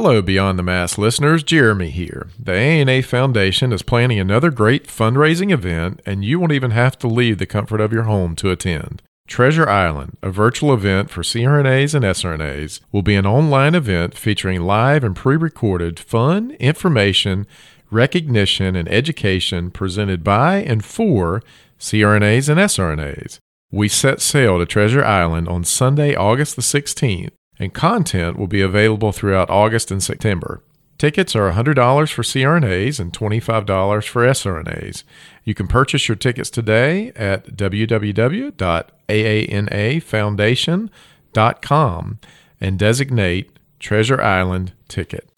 Hello, Beyond the Mask listeners. Jeremy here. The AANA Foundation is planning another great fundraising event, and you won't even have to leave the comfort of your home to attend. Treasure Island, a virtual event for CRNAs and SRNAs, will be an online event featuring live and pre recorded fun, information, recognition, and education presented by and for CRNAs and SRNAs. We set sail to Treasure Island on Sunday, August the 16th, and content will be available throughout August and September. Tickets are $100 for CRNAs and $25 for SRNAs. You can purchase your tickets today at www.aanafoundation.com and designate Treasure Island Ticket.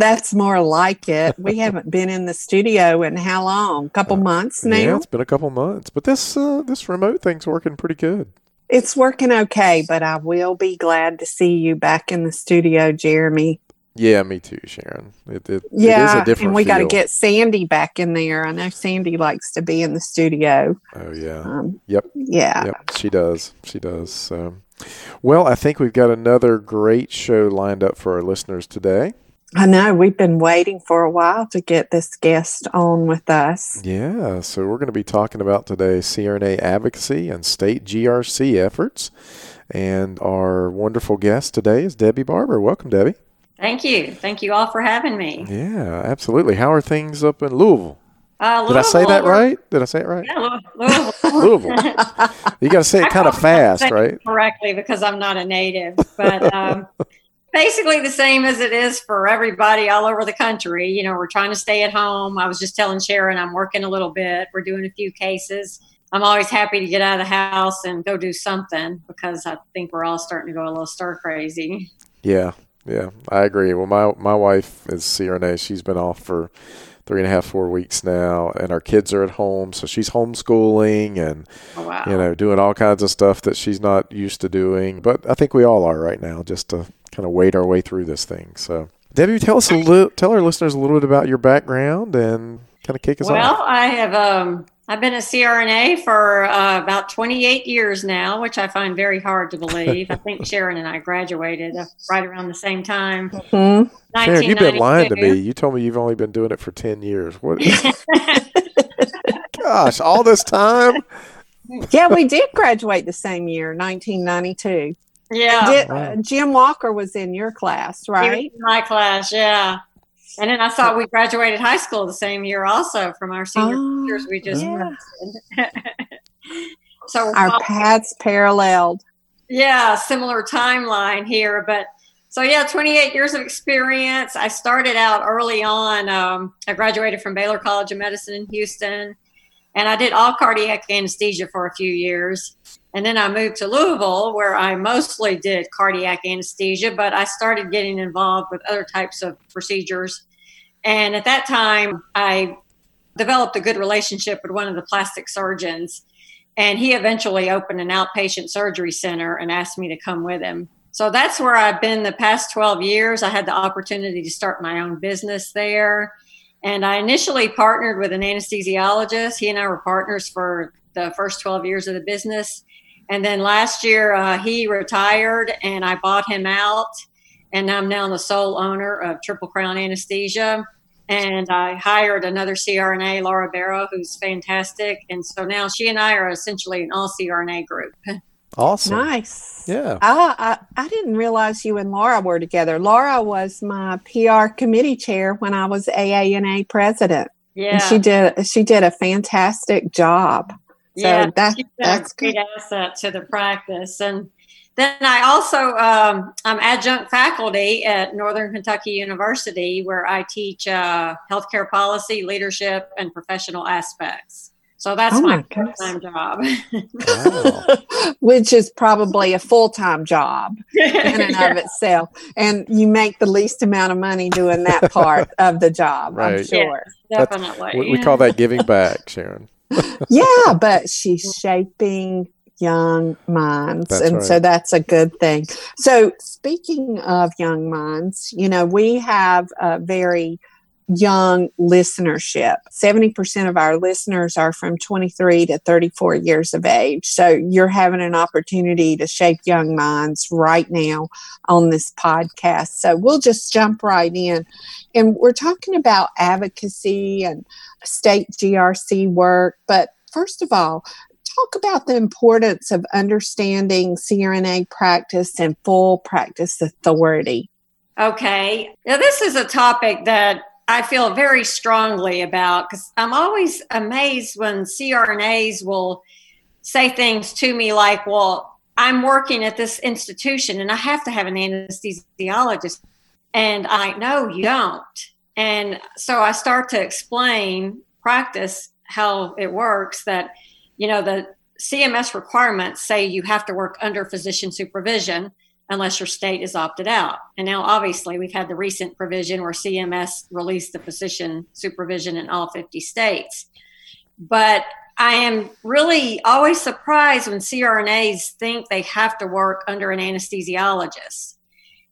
That's more like it. We haven't been in the studio in how long? A couple months now. Yeah, it's been a couple months, but this uh, this remote thing's working pretty good. It's working okay, but I will be glad to see you back in the studio, Jeremy. Yeah, me too, Sharon. It, it, yeah, it is a different and we got to get Sandy back in there. I know Sandy likes to be in the studio. Oh yeah. Um, Yep. yeah. Yep. She does. She does. So, well, I think we've got another great show lined up for our listeners today. I know we've been waiting for a while to get this guest on with us. Yeah. So we're going to be talking about today CRNA advocacy and state GRC efforts. And our wonderful guest today is Debbie Barber. Welcome, Debbie. Thank you. Thank you all for having me. Yeah, absolutely. How are things up in Louisville? Uh, Did I say that right? Did I say it right? Yeah, Louisville. Louisville. You got to say it kind of fast, right? Correctly, because I'm not a native, but um, basically the same as it is for everybody all over the country. You know, we're trying to stay at home. I was just telling Sharon I'm working a little bit. We're doing a few cases. I'm always happy to get out of the house and go do something because I think we're all starting to go a little stir crazy. Yeah, yeah, I agree. Well, my my wife is CRNA. She's been off for three and a half, four weeks now, and our kids are at home, so she's homeschooling and Oh, wow. you know doing all kinds of stuff that she's not used to doing. But I think we all are right now, just to kind of wade our way through this thing. So, Debbie, tell us a little, tell our listeners a little bit about your background and kind of kick us Well, off. Well, I have um, I've been a CRNA for uh, about 28 years now, which I find very hard to believe. I think Sharon and I graduated uh, right around the same time. Hmm? Sharon, you've been lying to me. You told me you've only been doing it for ten years. What? Gosh, all this time. Yeah, we did graduate the same year, 1992. Yeah, Did, uh, Jim Walker was in your class, he was right? in my class, yeah. And then I thought we graduated high school the same year, also from our senior Oh, years. We just yeah. so Our following- paths paralleled. yeah similar timeline here but so yeah 28 years of experience i started out early on um, i graduated from baylor college of medicine in houston and i did all cardiac anesthesia for a few years and then i moved to louisville where i mostly did cardiac anesthesia but i started getting involved with other types of procedures and at that time i developed a good relationship with one of the plastic surgeons. And he eventually opened an outpatient surgery center and asked me to come with him. So that's where I've been the past 12 years. I had the opportunity to start my own business there. And I initially partnered with an anesthesiologist. He and I were partners for the first 12 years of the business. And then last year, uh, he retired and I bought him out. And I'm now the sole owner of Triple Crown Anesthesia. And I hired another CRNA, Laura Barrow, who's fantastic. And so now she and I are essentially an all CRNA group. Awesome. Nice. Yeah. I, I I didn't realize you and Laura were together. Laura was my PR committee chair when I was AANA president. Yeah. And she did she did a fantastic job. So yeah, that, she's been that's a great good. asset to the practice. And then I also um, I'm adjunct faculty at Northern Kentucky University, where I teach uh, healthcare policy, leadership, and professional aspects. So that's Oh my, my full-time job. Wow. Which is probably a full time job in and Yeah. of itself. And you make the least amount of money doing that part of the job, I'm Right. sure. Definitely. we, we call that giving back, Sharon. Yeah, but she's shaping young minds. That's and so that's a good thing. So, speaking of young minds, you know, we have a very young listenership. 70% of our listeners are from 23 to 34 years of age. So, you're having an opportunity to shape young minds right now on this podcast. So, we'll just jump right in. And we're talking about advocacy and state GRC work. But first of all, talk about the importance of understanding CRNA practice and full practice authority. Okay. Now, this is a topic that I feel very strongly about because I'm always amazed when CRNAs will say things to me like, well, I'm working at this institution and I have to have an anesthesiologist. And I know you don't. And so I start to explain practice how it works that, you know, the CMS requirements say you have to work under physician supervision unless your state is opted out. And now, obviously, we've had the recent provision where CMS released the physician supervision in all 50 states. But I am really always surprised when CRNAs think they have to work under an anesthesiologist.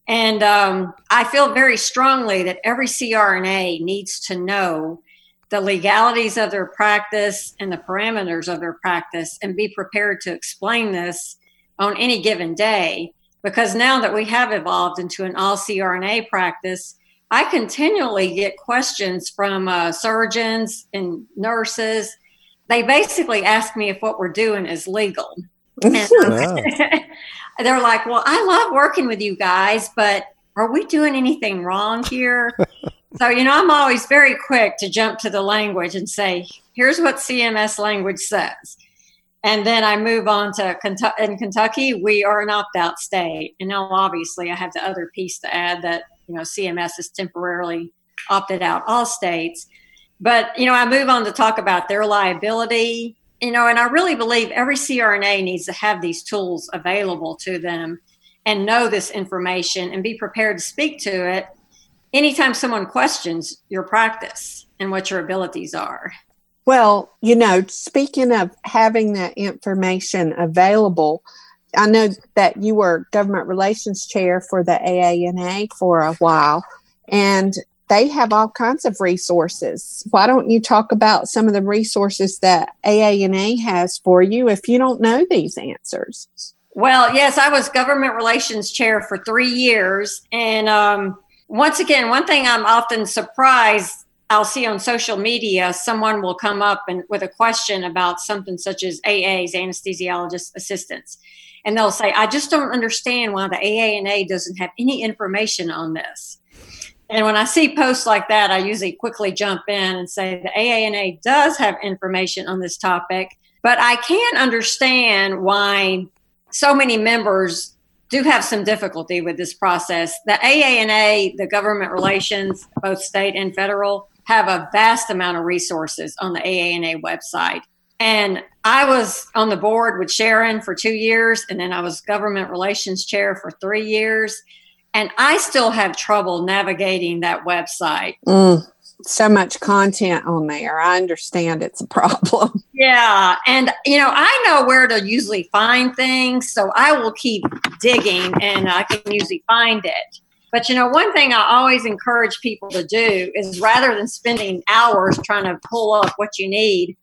And um, I feel very strongly that every CRNA needs to know the legalities of their practice and the parameters of their practice and be prepared to explain this on any given day because now that we have evolved into an all CRNA practice, I continually get questions from uh, surgeons and nurses. They basically ask me if what we're doing is legal. Wow. they're like, Well, I love working with you guys, but are we doing anything wrong here? so, you know, I'm always very quick to jump to the language and say, Here's what CMS language says. And then I move on to Kentucky. In Kentucky, we are an opt-out state, and now obviously I have the other piece to add that you know CMS has temporarily opted out all states. But you know, I move on to talk about their liability. You know, and I really believe every CRNA needs to have these tools available to them and know this information and be prepared to speak to it anytime someone questions your practice and what your abilities are. Well, you know, speaking of having that information available, I know that you were government relations chair for the AANA for a while, and they have all kinds of resources. Why don't you talk about some of the resources that AANA has for you if you don't know these answers? Well, yes, I was government relations chair for three years. And um, once again, one thing I'm often surprised I'll see on social media, someone will come up and with a question about something such as AA's, anesthesiologist assistants. And they'll say, I just don't understand why the AANA doesn't have any information on this. And when I see posts like that, I usually quickly jump in and say the AANA does have information on this topic, but I can understand why so many members do have some difficulty with this process. The AANA, the government relations, both state and federal, have a vast amount of resources on the AANA website. And I was on the board with Sharon for two years, and then I was government relations chair for three years. And I still have trouble navigating that website. Mm, so much content on there. I understand it's a problem. Yeah. And, you know, I know where to usually find things. So I will keep digging and I can usually find it. But, you know, one thing I always encourage people to do is rather than spending hours trying to pull up what you need,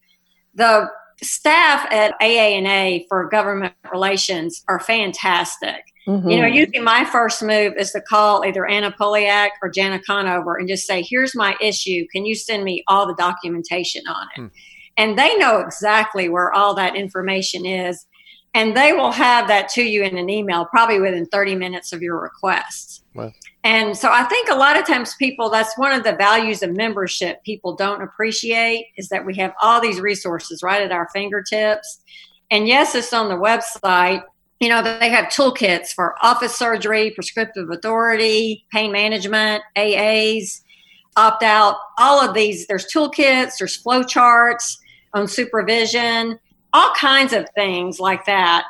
the staff at AANA for government relations are fantastic. Mm-hmm. You know, usually my first move is to call either Anna Poliak or Jana Conover and just say, here's my issue. Can you send me all the documentation on it? Mm. And they know exactly where all that information is. And they will have that to you in an email, probably within 30 minutes of your request. Wow. And so I think a lot of times people, that's one of the values of membership people don't appreciate is that we have all these resources right at our fingertips. And yes, it's on the website. You know, they have toolkits for office surgery, prescriptive authority, pain management, AAs, opt out, all of these. There's toolkits, there's flow charts on supervision, all kinds of things like that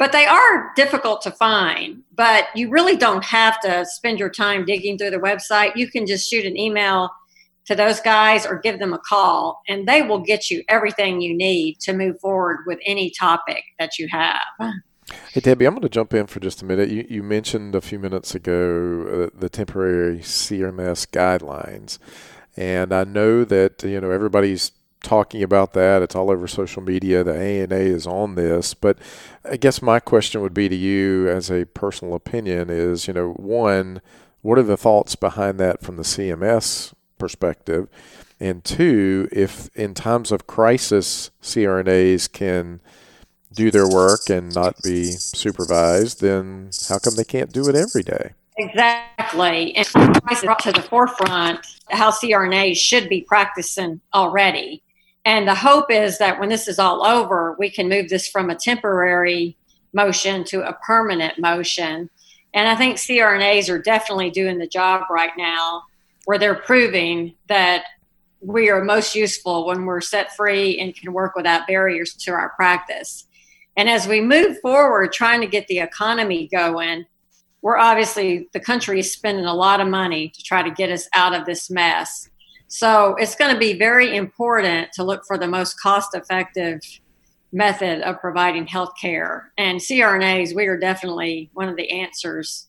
but they are difficult to find. But you really don't have to spend your time digging through the website. You can just shoot an email to those guys or give them a call, and they will get you everything you need to move forward with any topic that you have. Hey, Debbie, I'm going to jump in for just a minute. You, you mentioned a few minutes ago uh, the temporary CMS guidelines. And I know that, you know, everybody's talking about that. It's all over social media. The AANA is on this. But I guess my question would be to you, as a personal opinion, is you know, one, what are the thoughts behind that from the CMS perspective? And two, if in times of crisis, CRNAs can do their work and not be supervised, then how come they can't do it every day? Exactly. And brought to the forefront how CRNAs should be practicing already. And the hope is that when this is all over, we can move this from a temporary motion to a permanent motion. And I think CRNAs are definitely doing the job right now where they're proving that we are most useful when we're set free and can work without barriers to our practice. And as we move forward, trying to get the economy going, we're obviously, the country is spending a lot of money to try to get us out of this mess. So it's going to be very important to look for the most cost effective method of providing health care. And CRNAs, we are definitely one of the answers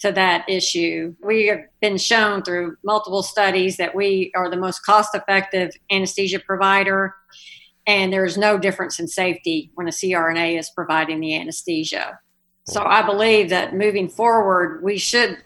to that issue. We have been shown through multiple studies that we are the most cost effective anesthesia provider. And there's no difference in safety when a CRNA is providing the anesthesia. So I believe that moving forward, we should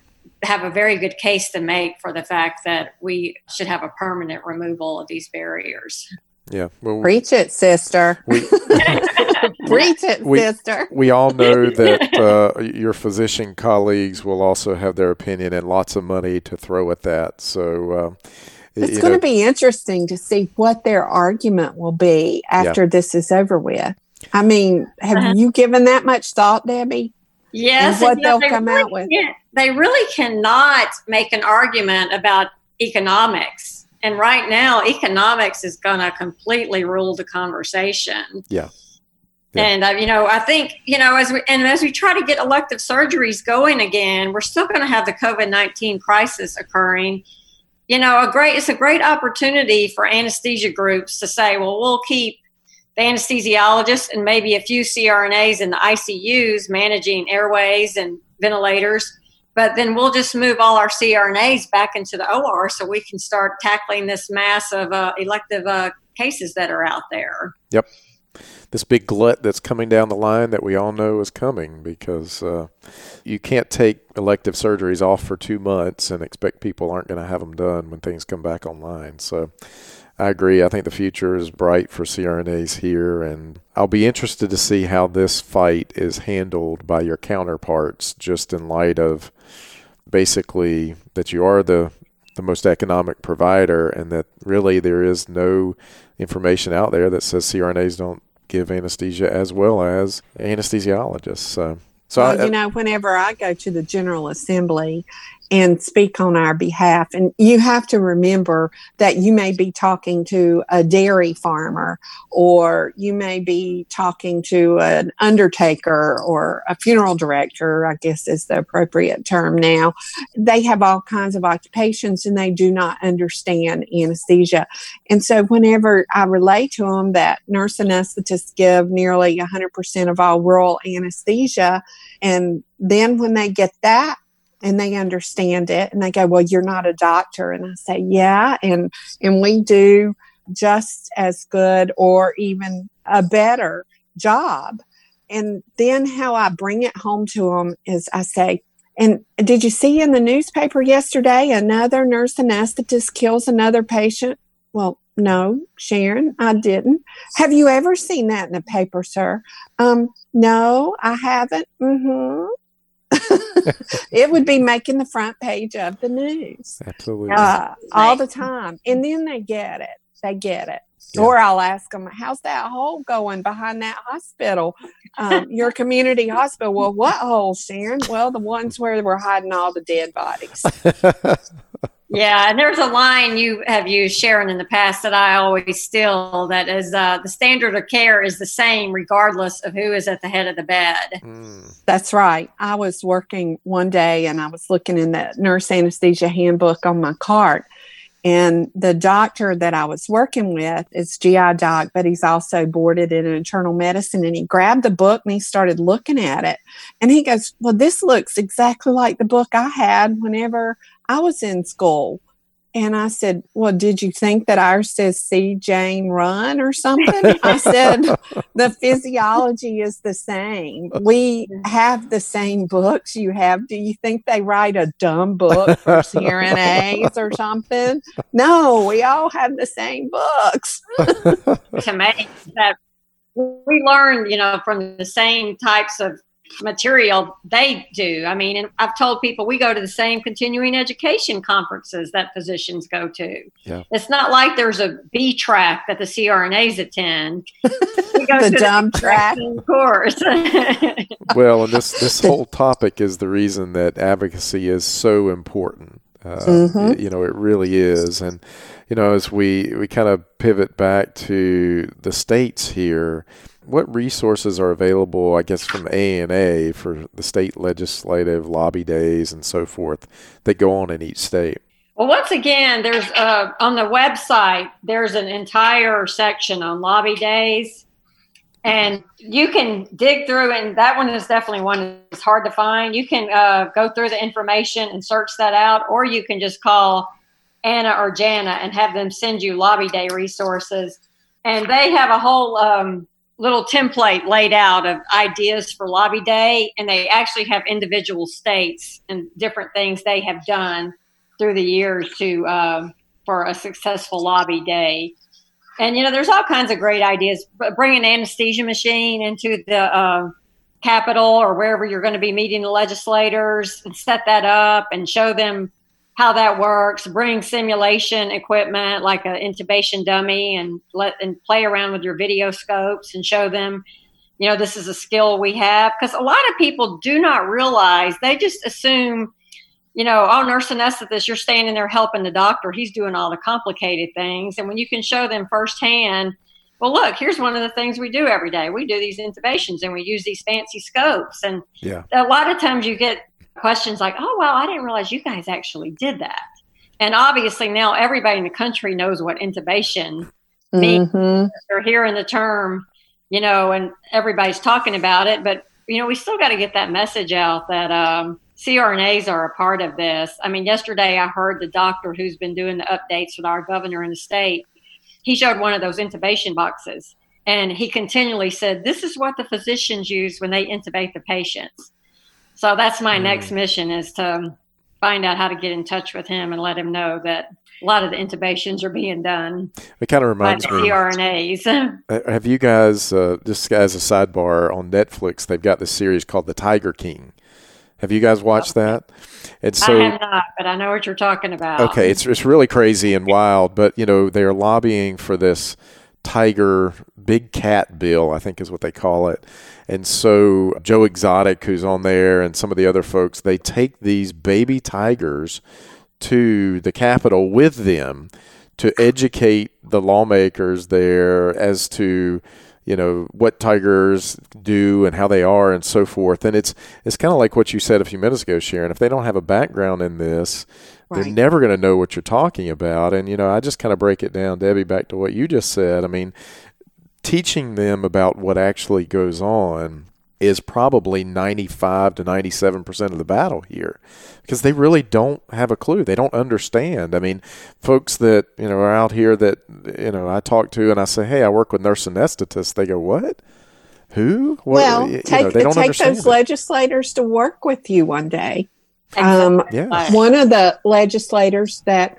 have a very good case to make for the fact that we should have a permanent removal of these barriers. Yeah. Well, Preach it, sister. We, Preach it, we, sister. We all know that uh, your physician colleagues will also have their opinion and lots of money to throw at that. So, uh, it's going to be interesting to see what their argument will be after yeah. this is over with. I mean, have uh-huh. you given that much thought, Debbie? Yes. What they'll come really out with. They really cannot make an argument about economics. And right now, economics is going to completely rule the conversation. Yeah. yeah. And uh, you know, I think you know, as we and as we try to get elective surgeries going again, we're still going to have the COVID nineteen crisis occurring. You know, a great it's a great opportunity for anesthesia groups to say, well, we'll keep the anesthesiologist and maybe a few CRNAs in the ICUs managing airways and ventilators. But then we'll just move all our CRNAs back into the OR so we can start tackling this mass of uh, elective uh, cases that are out there. Yep. This big glut that's coming down the line that we all know is coming because uh, you can't take elective surgeries off for two months and expect people aren't going to have them done when things come back online. So I agree. I think the future is bright for CRNAs here, and I'll be interested to see how this fight is handled by your counterparts, just in light of basically that you are the the most economic provider, and that really there is no information out there that says CRNAs don't give anesthesia as well as anesthesiologists. So so well, I, you know, whenever I go to the General Assembly and speak on our behalf. And you have to remember that you may be talking to a dairy farmer, or you may be talking to an undertaker or a funeral director, I guess is the appropriate term now. They have all kinds of occupations and they do not understand anesthesia. And so, whenever I relate to them that nurse anesthetists give nearly 100% of all rural anesthesia, and then when they get that and they understand it and they go well you're not a doctor. And i say yeah and and we do just as good or even a better job. And then how i bring it home to them is i say and did you see in the newspaper yesterday another nurse anesthetist kills another patient? Well no sharon i didn't. Have you ever seen that in the paper sir? Um no i haven't. Mm-hmm it would be making the front page of the news. Absolutely. Uh, all the time. And then they get it. They get it. Yeah. Or I'll ask them, how's that hole going behind that hospital? Um, your community hospital. Well, what hole, Sharon? Well, the ones where we're hiding all the dead bodies. Yeah, and there's a line you have used, Sharon, in the past that I always steal. That is, uh, the standard of care is the same regardless of who is at the head of the bed. Mm. That's right. I was working one day and I was looking in the nurse anesthesia handbook on my cart, and the doctor that I was working with is GI doc, but he's also boarded in internal medicine. And he grabbed the book and he started looking at it. And he goes, Well, this looks exactly like the book I had whenever I was in school. And I said, Well, did you think that ours says see Jane run or something? I said, The physiology is the same. We have the same books you have. Do you think they write a dumb book for CRNAs or something? No, we all have the same books. to me, that we learn, you know, from the same types of material they do. I mean, and I've told people we go to the same continuing education conferences that physicians go to. Yeah. It's not like there's a B track that the CRNAs attend. We go the to dumb the track, of course. well, and this this whole topic is the reason that advocacy is so important. Uh, mm-hmm. You know, it really is, and you know, as we we kind of pivot back to the states here what resources are available, I guess, from AANA for the state legislative lobby days and so forth that go on in each state? Well, once again, there's uh, on the website, there's an entire section on lobby days. And you can dig through, and that one is definitely one that's hard to find. You can uh, go through the information and search that out, or you can just call Anna or Jana and have them send you lobby day resources. And they have a whole um, little template laid out of ideas for lobby day and they actually have individual states and different things they have done through the years to uh, for a successful lobby day. And you know there's all kinds of great ideas. But bring an anesthesia machine into the uh, capitol or wherever you're going to be meeting the legislators and set that up and show them how that works, bring simulation equipment like an intubation dummy and let and play around with your video scopes and show them, you know, this is a skill we have. Because a lot of people do not realize they just assume, you know, oh, nurse anesthetist, you're standing there helping the doctor. He's doing all the complicated things. And when you can show them firsthand, well, look, here's one of the things we do every day. We do these intubations and we use these fancy scopes. And yeah. a lot of times you get questions like, oh, wow, I didn't realize you guys actually did that. And obviously now everybody in the country knows what intubation means. Mm-hmm. They're hearing the term, you know, and everybody's talking about it. But, you know, we still got to get that message out that um, CRNAs are a part of this. I mean, yesterday I heard the doctor who's been doing the updates with our governor in the state. He showed one of those intubation boxes and he continually said, This is what the physicians use when they intubate the patients. So that's my mm. next mission is to find out how to get in touch with him and let him know that a lot of the intubations are being done. It kind of reminds by the me. CRNAs. have you guys, uh, just as a sidebar, on Netflix, they've got this series called The Tiger King. Have you guys watched that? And so, I have not, but I know what you're talking about. Okay, it's it's really crazy and wild, but you know they are lobbying for this tiger big cat bill, I think is what they call it. And so Joe Exotic, who's on there, and some of the other folks, they take these baby tigers to the Capitol with them to educate the lawmakers there as to you know what tigers do and how they are and so forth. And it's it's kind of like what you said a few minutes ago sharon. If they don't have a background in this right. they're never going to know what you're talking about. And you know i just kind of break it down debbie back to what you just said. I mean teaching them about what actually goes on is probably 95 to 97% of the battle here because they really don't have a clue. They don't understand. I mean, folks that, you know, are out here that, you know, I talk to and I say, hey, I work with nurse anesthetists. They go, what? Who? What? Well, you take, know, take those it. legislators to work with you one day. Um, yeah. One of the legislators that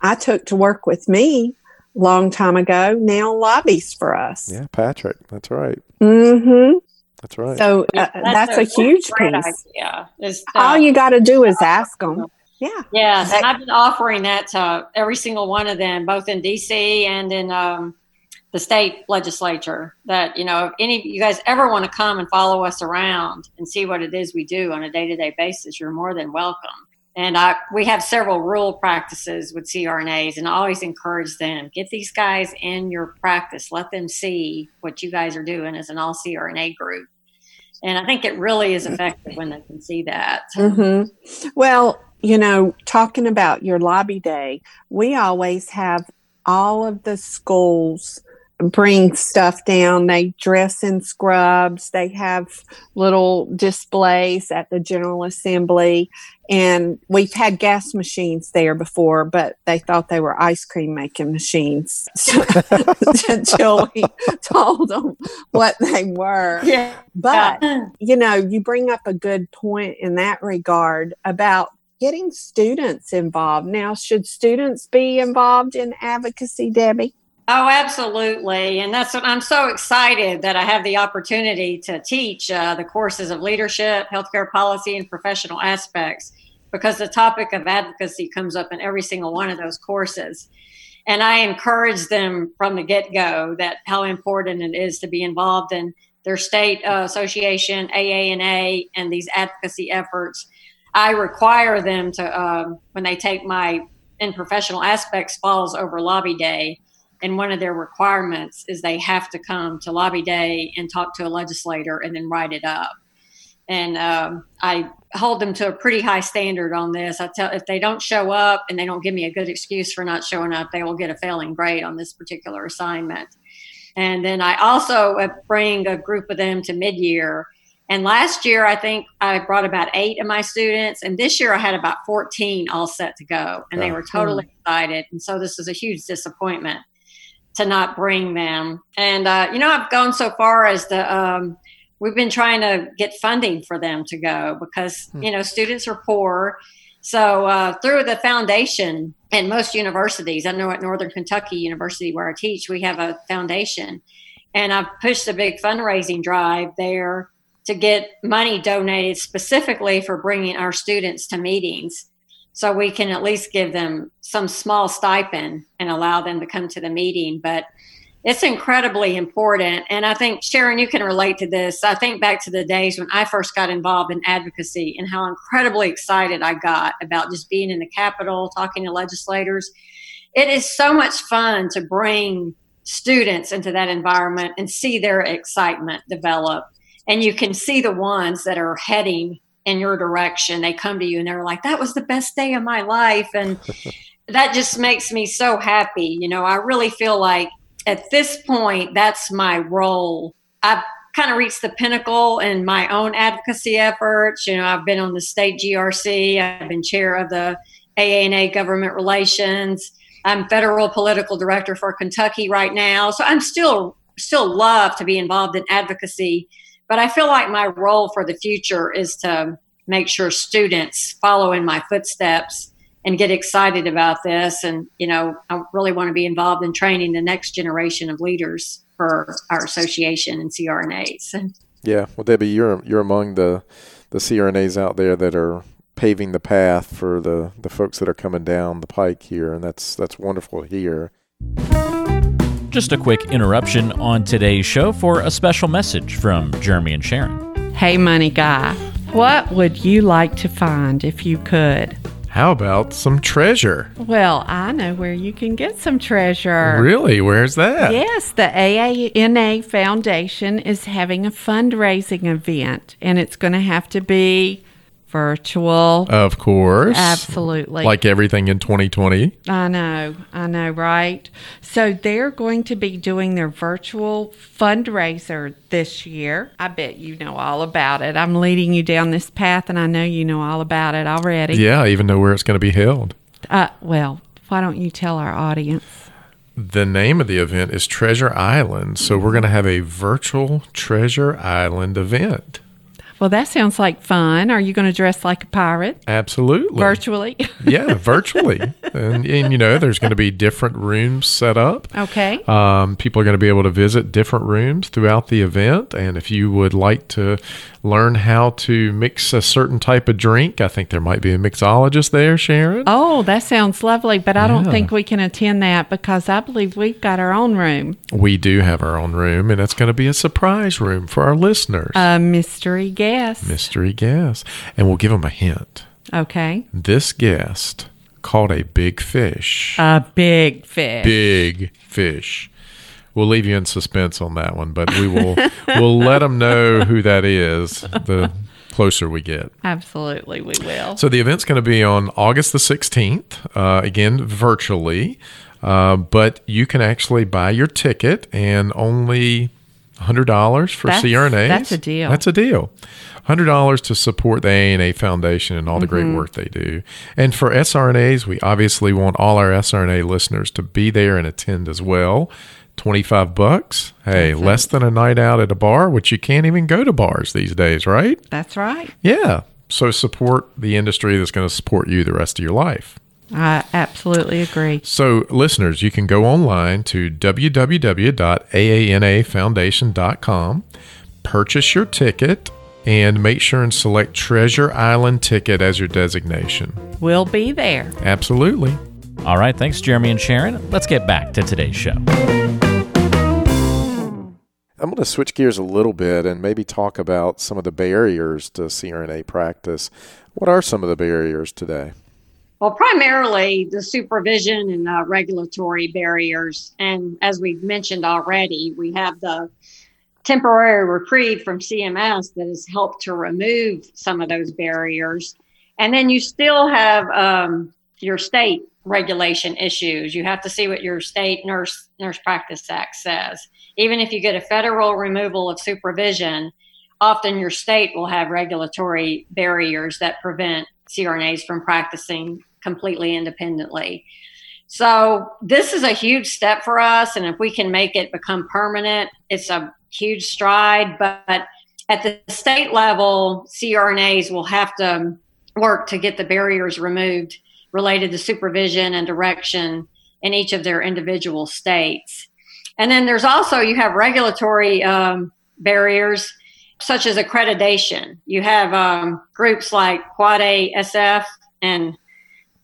I took to work with me long time ago now lobbies for us. Yeah, Patrick. That's right. Mm-hmm. That's right. So uh, that's, that's, a, a huge piece. Yeah. All you got to do is ask them. Yeah. Yes. And I've been offering that to every single one of them, both in DC and in um, the state legislature. That, you know, if any of you guys ever want to come and follow us around and see what it is we do on a day to day basis, you're more than welcome. And I, we have several rule practices with CRNAs, and I always encourage them get these guys in your practice. Let them see what you guys are doing as an all CRNA group and I think it really is effective when they can see that. Mm-hmm. Well, you know, talking about your lobby day, we always have all of the schools bring stuff down. They dress in scrubs. They have little displays at the General Assembly. And we've had gas machines there before, but they thought they were ice cream making machines until we told them what they were. Yeah. But, you know, you bring up a good point in that regard about getting students involved. Now, should students be involved in advocacy, Debbie? Oh, absolutely. And that's what I'm so excited that I have the opportunity to teach uh, the courses of leadership, healthcare policy, and professional aspects because the topic of advocacy comes up in every single one of those courses. And I encourage them from the get go that how important it is to be involved in their state uh, association, AANA, and these advocacy efforts. I require them to, um, when they take my in professional aspects falls over lobby day, and one of their requirements is they have to come to lobby day and talk to a legislator and then write it up. And um, I hold them to a pretty high standard on this. I tell if they don't show up and they don't give me a good excuse for not showing up, they will get a failing grade on this particular assignment. And then I also uh, bring a group of them to mid-year. And last year, I think I brought about eight of my students, and this year I had about 14 all set to go, and they were totally excited. And so this is a huge disappointment to not bring them. And uh, you know, I've gone so far as to um, we've been trying to get funding for them to go because hmm. you know students are poor. So uh, through the foundation and most universities, I know at Northern Kentucky University where I teach, we have a foundation, and I've pushed a big fundraising drive there to get money donated specifically for bringing our students to meetings so we can at least give them some small stipend and allow them to come to the meeting. But it's incredibly important. And I think, Sharon, you can relate to this. I think back to the days when I first got involved in advocacy and how incredibly excited I got about just being in the Capitol, talking to legislators. It is so much fun to bring students into that environment and see their excitement develop. And you can see the ones that are heading in your direction. They come to you and they're like, that was the best day of my life. And that just makes me so happy. You know, I really feel like at this point, that's my role. I've kind of reached the pinnacle in my own advocacy efforts. You know, I've been on the state GRC, I've been chair of the AANA government relations. I'm federal political director for Kentucky right now. So I'm still still love to be involved in advocacy but I feel like my role for the future is to make sure students follow in my footsteps and get excited about this. And, you know, I really want to be involved in training the next generation of leaders for our association and CRNAs. Yeah. Well, Debbie, you're, you're among the, the CRNAs out there that are paving the path for the, the folks that are coming down the pike here. And that's, that's wonderful hear. Just a quick interruption on today's show for a special message from Jeremy and Sharon. Hey, money guy, what would you like to find if you could? How about some treasure? Well, I know where you can get some treasure. Really? Where's that? Yes, the AANA Foundation is having a fundraising event, and it's going to have to be virtual. Of course. Absolutely. Like everything in 2020. I know, I know, right? So they're going to be doing their virtual fundraiser this year. I bet you know all about it. I'm leading you down this path, and I know you know all about it already. Yeah, I even know where it's going to be held. Uh, well, why don't you tell our audience? The name of the event is Treasure Island. So we're going to have a virtual Treasure Island event. Well, that sounds like fun. Are you going to dress like a pirate Absolutely. virtually? yeah, virtually. and, and, you know, there's going to be different rooms set up. okay. Um, people are going to be able to visit different rooms throughout the event. And if you would like to learn how to mix a certain type of drink, I think there might be a mixologist there, Sharon. Oh, that sounds lovely, but I don't think we can attend that because I believe we've got our own room, We do have our own room, and it's going to be a surprise room for our listeners. a mystery guest. Mystery guest. And we'll give them a hint. okay. This guest caught a big fish. A big fish. big fish. We'll leave you in suspense on that one, but we will we'll let them know who that is the closer we get. Absolutely, we will. So the event's going to be on August the 16th, uh, again virtually, uh, but you can actually buy your ticket and only $100 for That's- CRNAs. that's a deal. That's a deal. $100 to support the AANA Foundation and all the great work they do. And for SRNAs, we obviously want all our SRNA listeners to be there and attend as well. 25 bucks. Hey, less than a night out at a bar, which you can't even go to bars these days, right? That's right. Yeah. So support the industry that's going to support you the rest of your life. I absolutely agree. So, listeners, you can go online to www.aanafoundation.com, purchase your ticket, and make sure and select Treasure Island ticket as your designation. We'll be there. Absolutely. All right, thanks, Jeremy and Sharon. Let's get back to today's show. I'm going to switch gears a little bit and maybe talk about some of the barriers to CRNA practice. What are some of the barriers today? Well, primarily the supervision and uh, regulatory barriers. And as we've mentioned already, we have the temporary reprieve from CMS that has helped to remove some of those barriers. And then you still have um, your state regulation issues. You have to see what your state nurse nurse practice act says. Even if you get a federal removal of supervision, often your state will have regulatory barriers that prevent CRNAs from practicing completely independently. So this is a huge step for us, and if we can make it become permanent, it's a huge stride. But at the state level, CRNAs will have to work to get the barriers removed related to supervision and direction in each of their individual states. And then there's also you have regulatory um, barriers such as accreditation. You have um, groups like Quad A SF and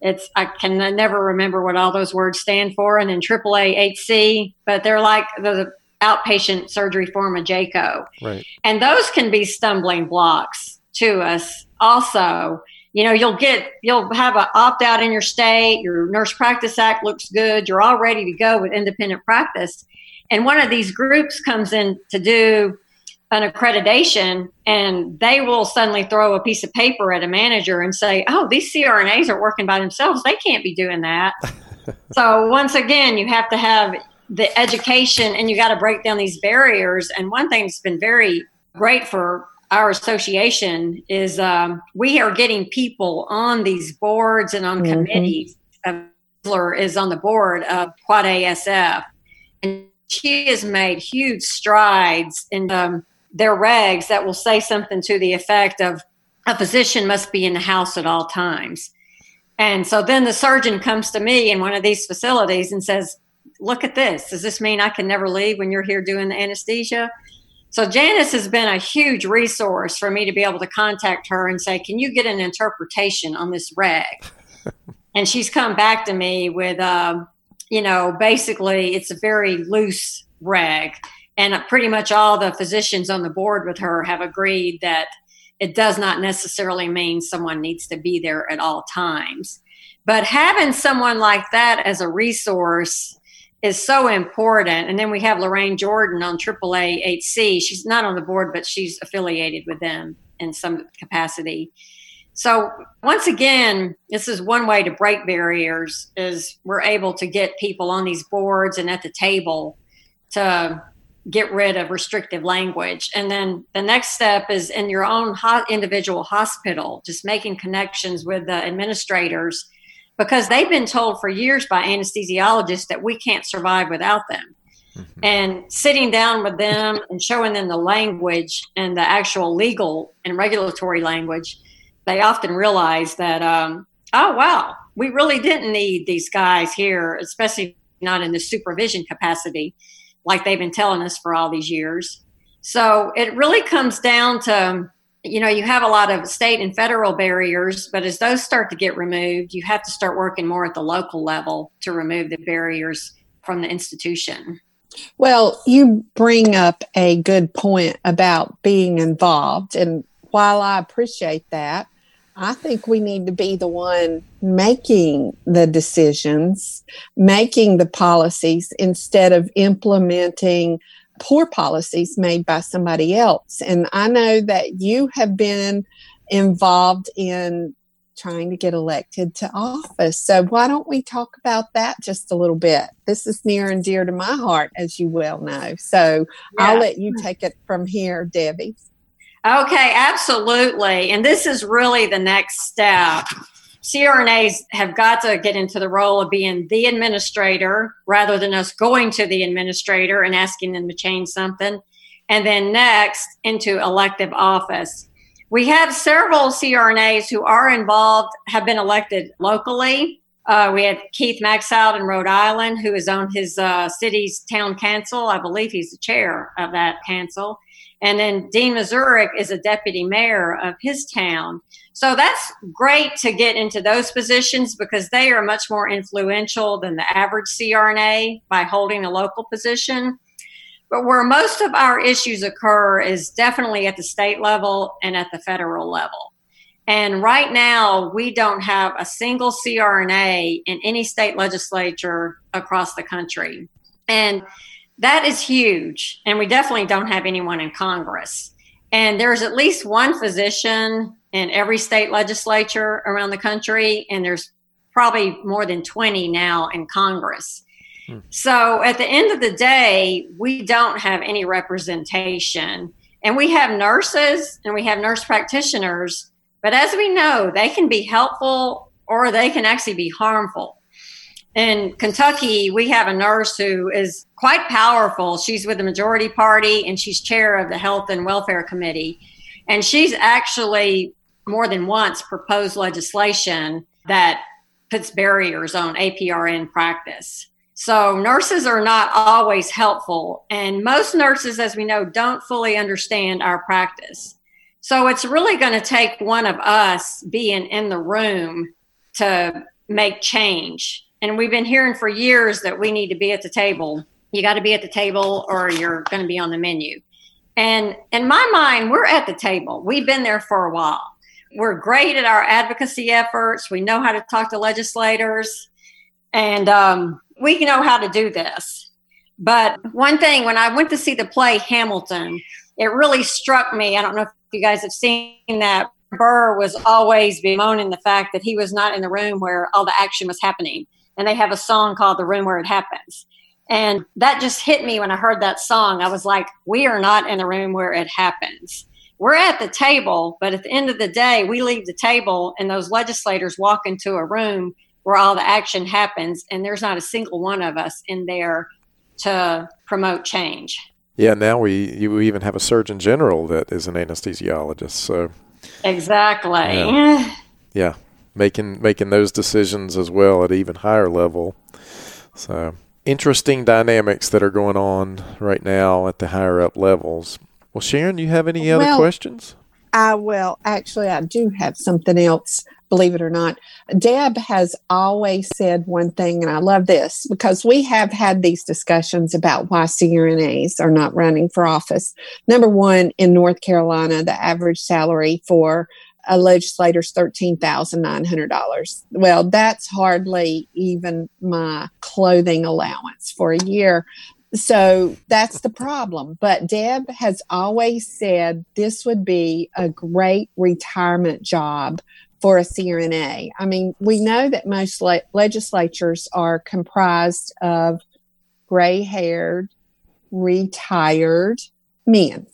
it's I can never remember what all those words stand for, and then AAAHC, but they're like the outpatient surgery form of JCAHO. Right. And those can be stumbling blocks to us also. You know, you'll get, you'll have an opt out in your state, your nurse practice act looks good, you're all ready to go with independent practice. And one of these groups comes in to do an accreditation and they will suddenly throw a piece of paper at a manager and say, oh, these CRNAs are working by themselves. They can't be doing that. so, once again, you have to have the education and you got to break down these barriers. And one thing that's been very great for our association is um, we are getting people on these boards and on Mhm. committees. Uh, is on the board of Quad ASF, and she has made huge strides in um, their regs that will say something to the effect of a physician must be in the house at all times. And so then the surgeon comes to me in one of these facilities and says, Look at this. Does this mean I can never leave when you're here doing the anesthesia? So Janice has been a huge resource for me to be able to contact her and say, Can you get an interpretation on this reg? and she's come back to me with um, you know, basically it's a very loose reg. And pretty much all the physicians on the board with her have agreed that it does not necessarily mean someone needs to be there at all times. But having someone like that as a resource is so important. And then we have Lorraine Jordan on AAAHC. She's not on the board, but she's affiliated with them in some capacity. So once again, this is one way to break barriers is we're able to get people on these boards and at the table to get rid of restrictive language. And then the next step is in your own individual hospital, just making connections with the administrators because they've been told for years by anesthesiologists that we can't survive without them. Mm-hmm. And sitting down with them and showing them the language and the actual legal and regulatory language they often realize that, um, oh, wow, we really didn't need these guys here, especially not in the supervision capacity like they've been telling us for all these years. So it really comes down to, you know, you have a lot of state and federal barriers, but as those start to get removed, you have to start working more at the local level to remove the barriers from the institution. Well, you bring up a good point about being involved. And while I appreciate that, I think we need to be the one making the decisions, making the policies instead of implementing poor policies made by somebody else. And I know that you have been involved in trying to get elected to office. So why don't we talk about that just a little bit? This is near and dear to my heart, as you well know. So yeah. I'll let you take it from here, Debbie. Okay, absolutely. And this is really the next step. CRNAs have got to get into the role of being the administrator rather than us going to the administrator and asking them to change something. And then next into elective office. We have several CRNAs who are involved, have been elected locally. Uh, we had Keith Maxout in Rhode Island, who is on his uh, city's town council. I believe he's the chair of that council. And then Dean Mazurek is a deputy mayor of his town. So that's great to get into those positions because they are much more influential than the average CRNA by holding a local position. But where most of our issues occur is definitely at the state level and at the federal level. And right now, we don't have a single CRNA in any state legislature across the country. And that is huge. And we definitely don't have anyone in Congress. And there's at least one physician in every state legislature around the country, and there's probably more than 20 now in Congress. Hmm. So at the end of the day, we don't have any representation. And we have nurses and we have nurse practitioners, but as we know, they can be helpful or they can actually be harmful in Kentucky, we have a nurse who is quite powerful. She's with the majority party and she's chair of the Health and Welfare Committee. And she's actually more than once proposed legislation that puts barriers on APRN practice. So nurses are not always helpful. And most nurses, as we know, don't fully understand our practice. So it's really going to take one of us being in the room to make change and we've been hearing for years that we need to be at the table. You got to be at the table or you're going to be on the menu. And in my mind, we're at the table. We've been there for a while. We're great at our advocacy efforts. We know how to talk to legislators, and um, we know how to do this. But one thing, when I went to see the play Hamilton, it really struck me. I don't know if you guys have seen that. Burr was always bemoaning the fact that he was not in the room where all the action was happening and they have a song called The Room Where It Happens. And that just hit me when I heard that song. I was like, we are not in the room where it happens. We're at the table, but at the end of the day, we leave the table and those legislators walk into a room where all the action happens, and there's not a single one of us in there to promote change. Yeah, now we you even have a surgeon general that is an anesthesiologist. So exactly. Yeah, yeah making making those decisions as well at even higher level. So interesting dynamics that are going on right now at the higher up levels. Well, Sharon, do you have any other well, questions? I will actually, I do have something else, believe it or not. Deb has always said one thing, and I love this because we have had these discussions about why CRNAs are not running for office. Number one, in North Carolina, the average salary for a legislator's $13,900. Well, that's hardly even my clothing allowance for a year. So that's the problem. But Deb has always said this would be a great retirement job for a CRNA. I mean, we know that most le- legislatures are comprised of gray haired, retired men.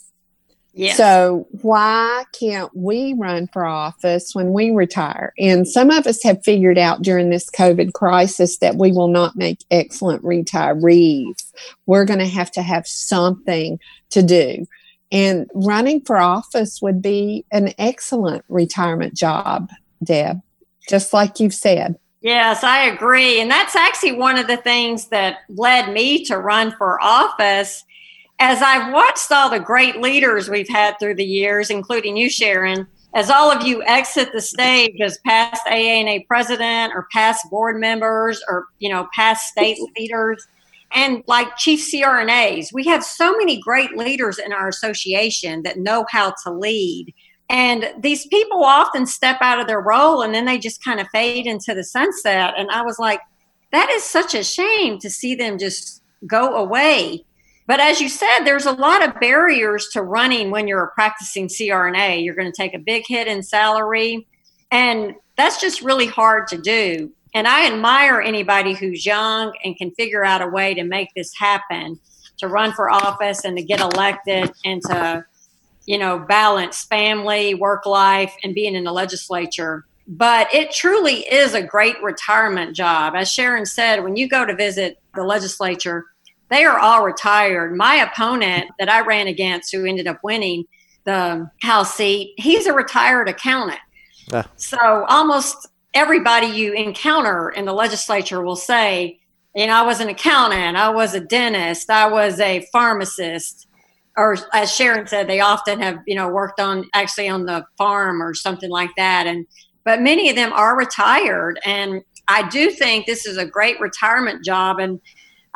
Yes. So why can't we run for office when we retire? And some of us have figured out during this COVID crisis that we will not make excellent retirees. We're going to have to have something to do. And running for office would be an excellent retirement job, Deb, just like you've said. Yes, I agree. And that's actually one of the things that led me to run for office as I've watched all the great leaders we've had through the years, including you, Sharon, as all of you exit the stage as past AANA president or past board members or, you know, past state leaders and like chief CRNAs, we have so many great leaders in our association that know how to lead. And these people often step out of their role and then they just kind of fade into the sunset. And I was like, that is such a shame to see them just go away. But as you said, there's a lot of barriers to running when you're a practicing CRNA. You're going to take a big hit in salary, and that's just really hard to do. And I admire anybody who's young and can figure out a way to make this happen, to run for office and to get elected and to, you know, balance family, work life, and being in the legislature. But it truly is a great retirement job. As Sharon said, when you go to visit the legislature, they are all retired. My opponent that I ran against, who ended up winning the House seat, he's a retired accountant. Ah. So almost everybody you encounter in the legislature will say, you know, I was an accountant, I was a dentist, I was a pharmacist. Or as Sharon said, they often have, you know, worked on actually on the farm or something like that. And but many of them are retired. And I do think this is a great retirement job. And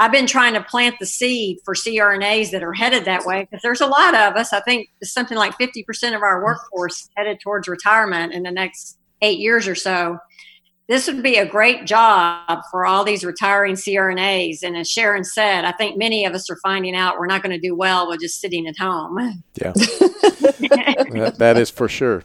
I've been trying to plant the seed for CRNAs that are headed that way because there's a lot of us. I think something like 50% of our workforce headed towards retirement in the next eight years or so. This would be a great job for all these retiring CRNAs. And as Sharon said, I think many of us are finding out we're not going to do well with just sitting at home. Yeah, that, that is for sure.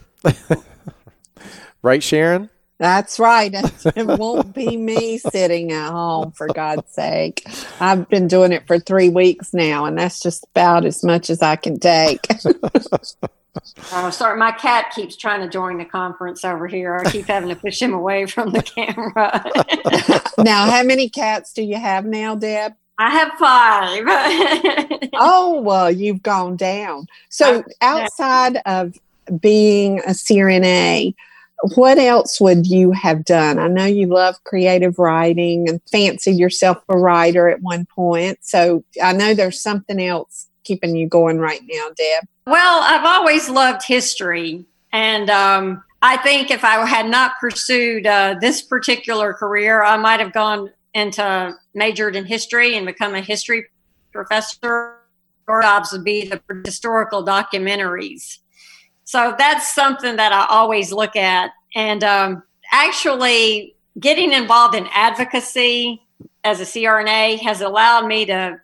right, Sharon? That's right. It won't be me sitting at home, for God's sake. I've been doing it for three weeks now, and that's just about as much as I can take. Oh, sorry. My cat keeps trying to join the conference over here. I keep having to push him away from the camera. now, how many cats do you have now, Deb? I have five. oh, well, you've gone down. So, outside of being a CRNA, what else would you have done? I know you love creative writing and fancied yourself a writer at one point. So I know there's something else keeping you going right now, Deb. Well, I've always loved history. And um, I think if I had not pursued uh, this particular career, I might have gone into majored in history and become a history professor. Or jobs would be the historical documentaries so that's something that I always look at. And um, actually, getting involved in advocacy as a CRNA has allowed me to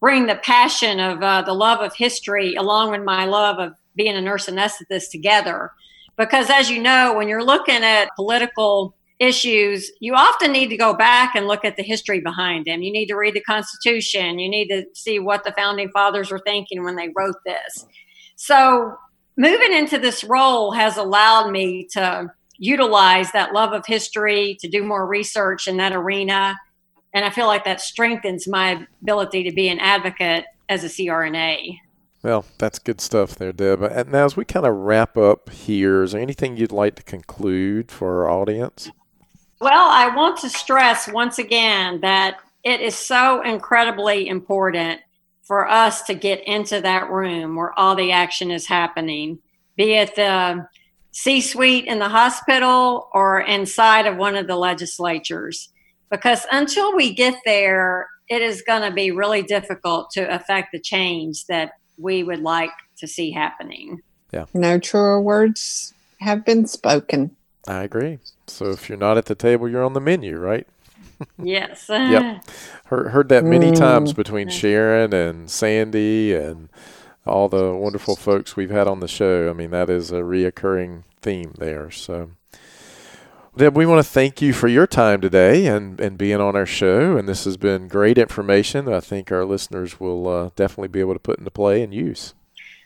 bring the passion of uh, the love of history along with my love of being a nurse anesthetist together. Because as you know, when you're looking at political issues, you often need to go back and look at the history behind them. You need to read the Constitution. You need to see what the founding fathers were thinking when they wrote this. So moving into this role has allowed me to utilize that love of history to do more research in that arena. And I feel like that strengthens my ability to be an advocate as a CRNA. Well, that's good stuff there, Deb. And now, as we kind of wrap up here, is there anything you'd like to conclude for our audience? Well, I want to stress once again that it is so incredibly important for us to get into that room where all the action is happening be it the C suite in the hospital or inside of one of the legislatures. Because until we get there, it is going to be really difficult to affect the change that we would like to see happening. Yeah. No truer words have been spoken. I agree. So if you're not at the table, you're on the menu, right? Yes. yep. Heard, heard that many Mm. times between Sharon and Sandy and all the wonderful folks we've had on the show. I mean, that is a reoccurring theme there. So, Deb, we want to thank you for your time today and, and being on our show. And this has been great information that I think our listeners will uh, definitely be able to put into play and use.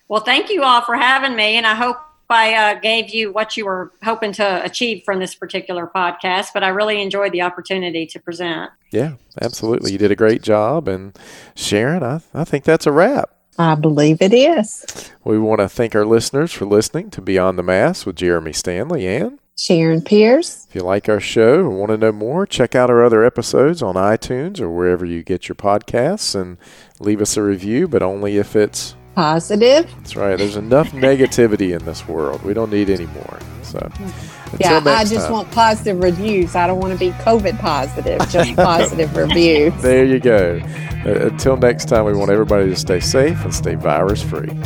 Well, thank you all for having me, and I hope I uh, gave you what you were hoping to achieve from this particular podcast. But I really enjoyed the opportunity to present. Yeah, absolutely. You did a great job. And Sharon, I, I think that's a wrap. I believe it is. We want to thank our listeners for listening to Beyond the Mask with Jeremy Stanley. And Sharon Pierce. if you like our show and want to know more, check out our other episodes on iTunes or wherever you get your podcasts and leave us a review, but only if it's Positive. that's right. There's enough negativity in this world. We don't need any more. So until Yeah, I just time. want positive reviews. I don't want to be COVID positive, just positive reviews. There you go. Uh, until next time, we want everybody to stay safe and stay virus free. All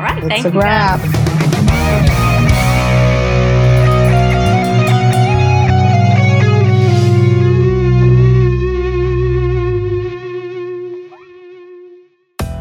right, It's thank a you. guys. wrap.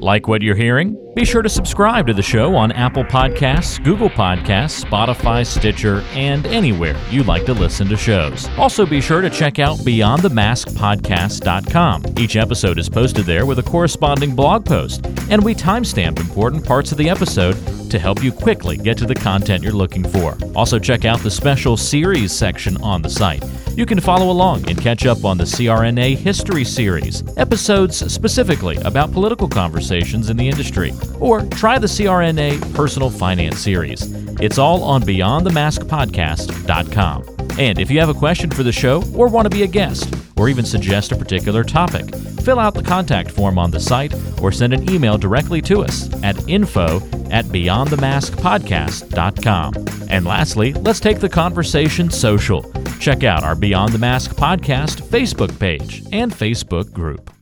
Like what you're hearing? Be sure to subscribe to the show on Apple Podcasts, Google Podcasts, Spotify, Stitcher, and anywhere you like to listen to shows. Also, be sure to check out BeyondTheMaskPodcast.com. Each episode is posted there with a corresponding blog post, and we timestamp important parts of the episode to help you quickly get to the content you're looking for. Also, check out the special series section on the site. You can follow along and catch up on the CRNA History Series, episodes specifically about political conversations in the industry, or try the CRNA Personal Finance Series. It's all on BeyondTheMaskPodcast.com. And if you have a question for the show, or want to be a guest, or even suggest a particular topic, fill out the contact form on the site or send an email directly to us at info at beyondthemaskpodcast.com. And lastly, let's take the conversation social. Check out our Beyond the Mask podcast Facebook page and Facebook group.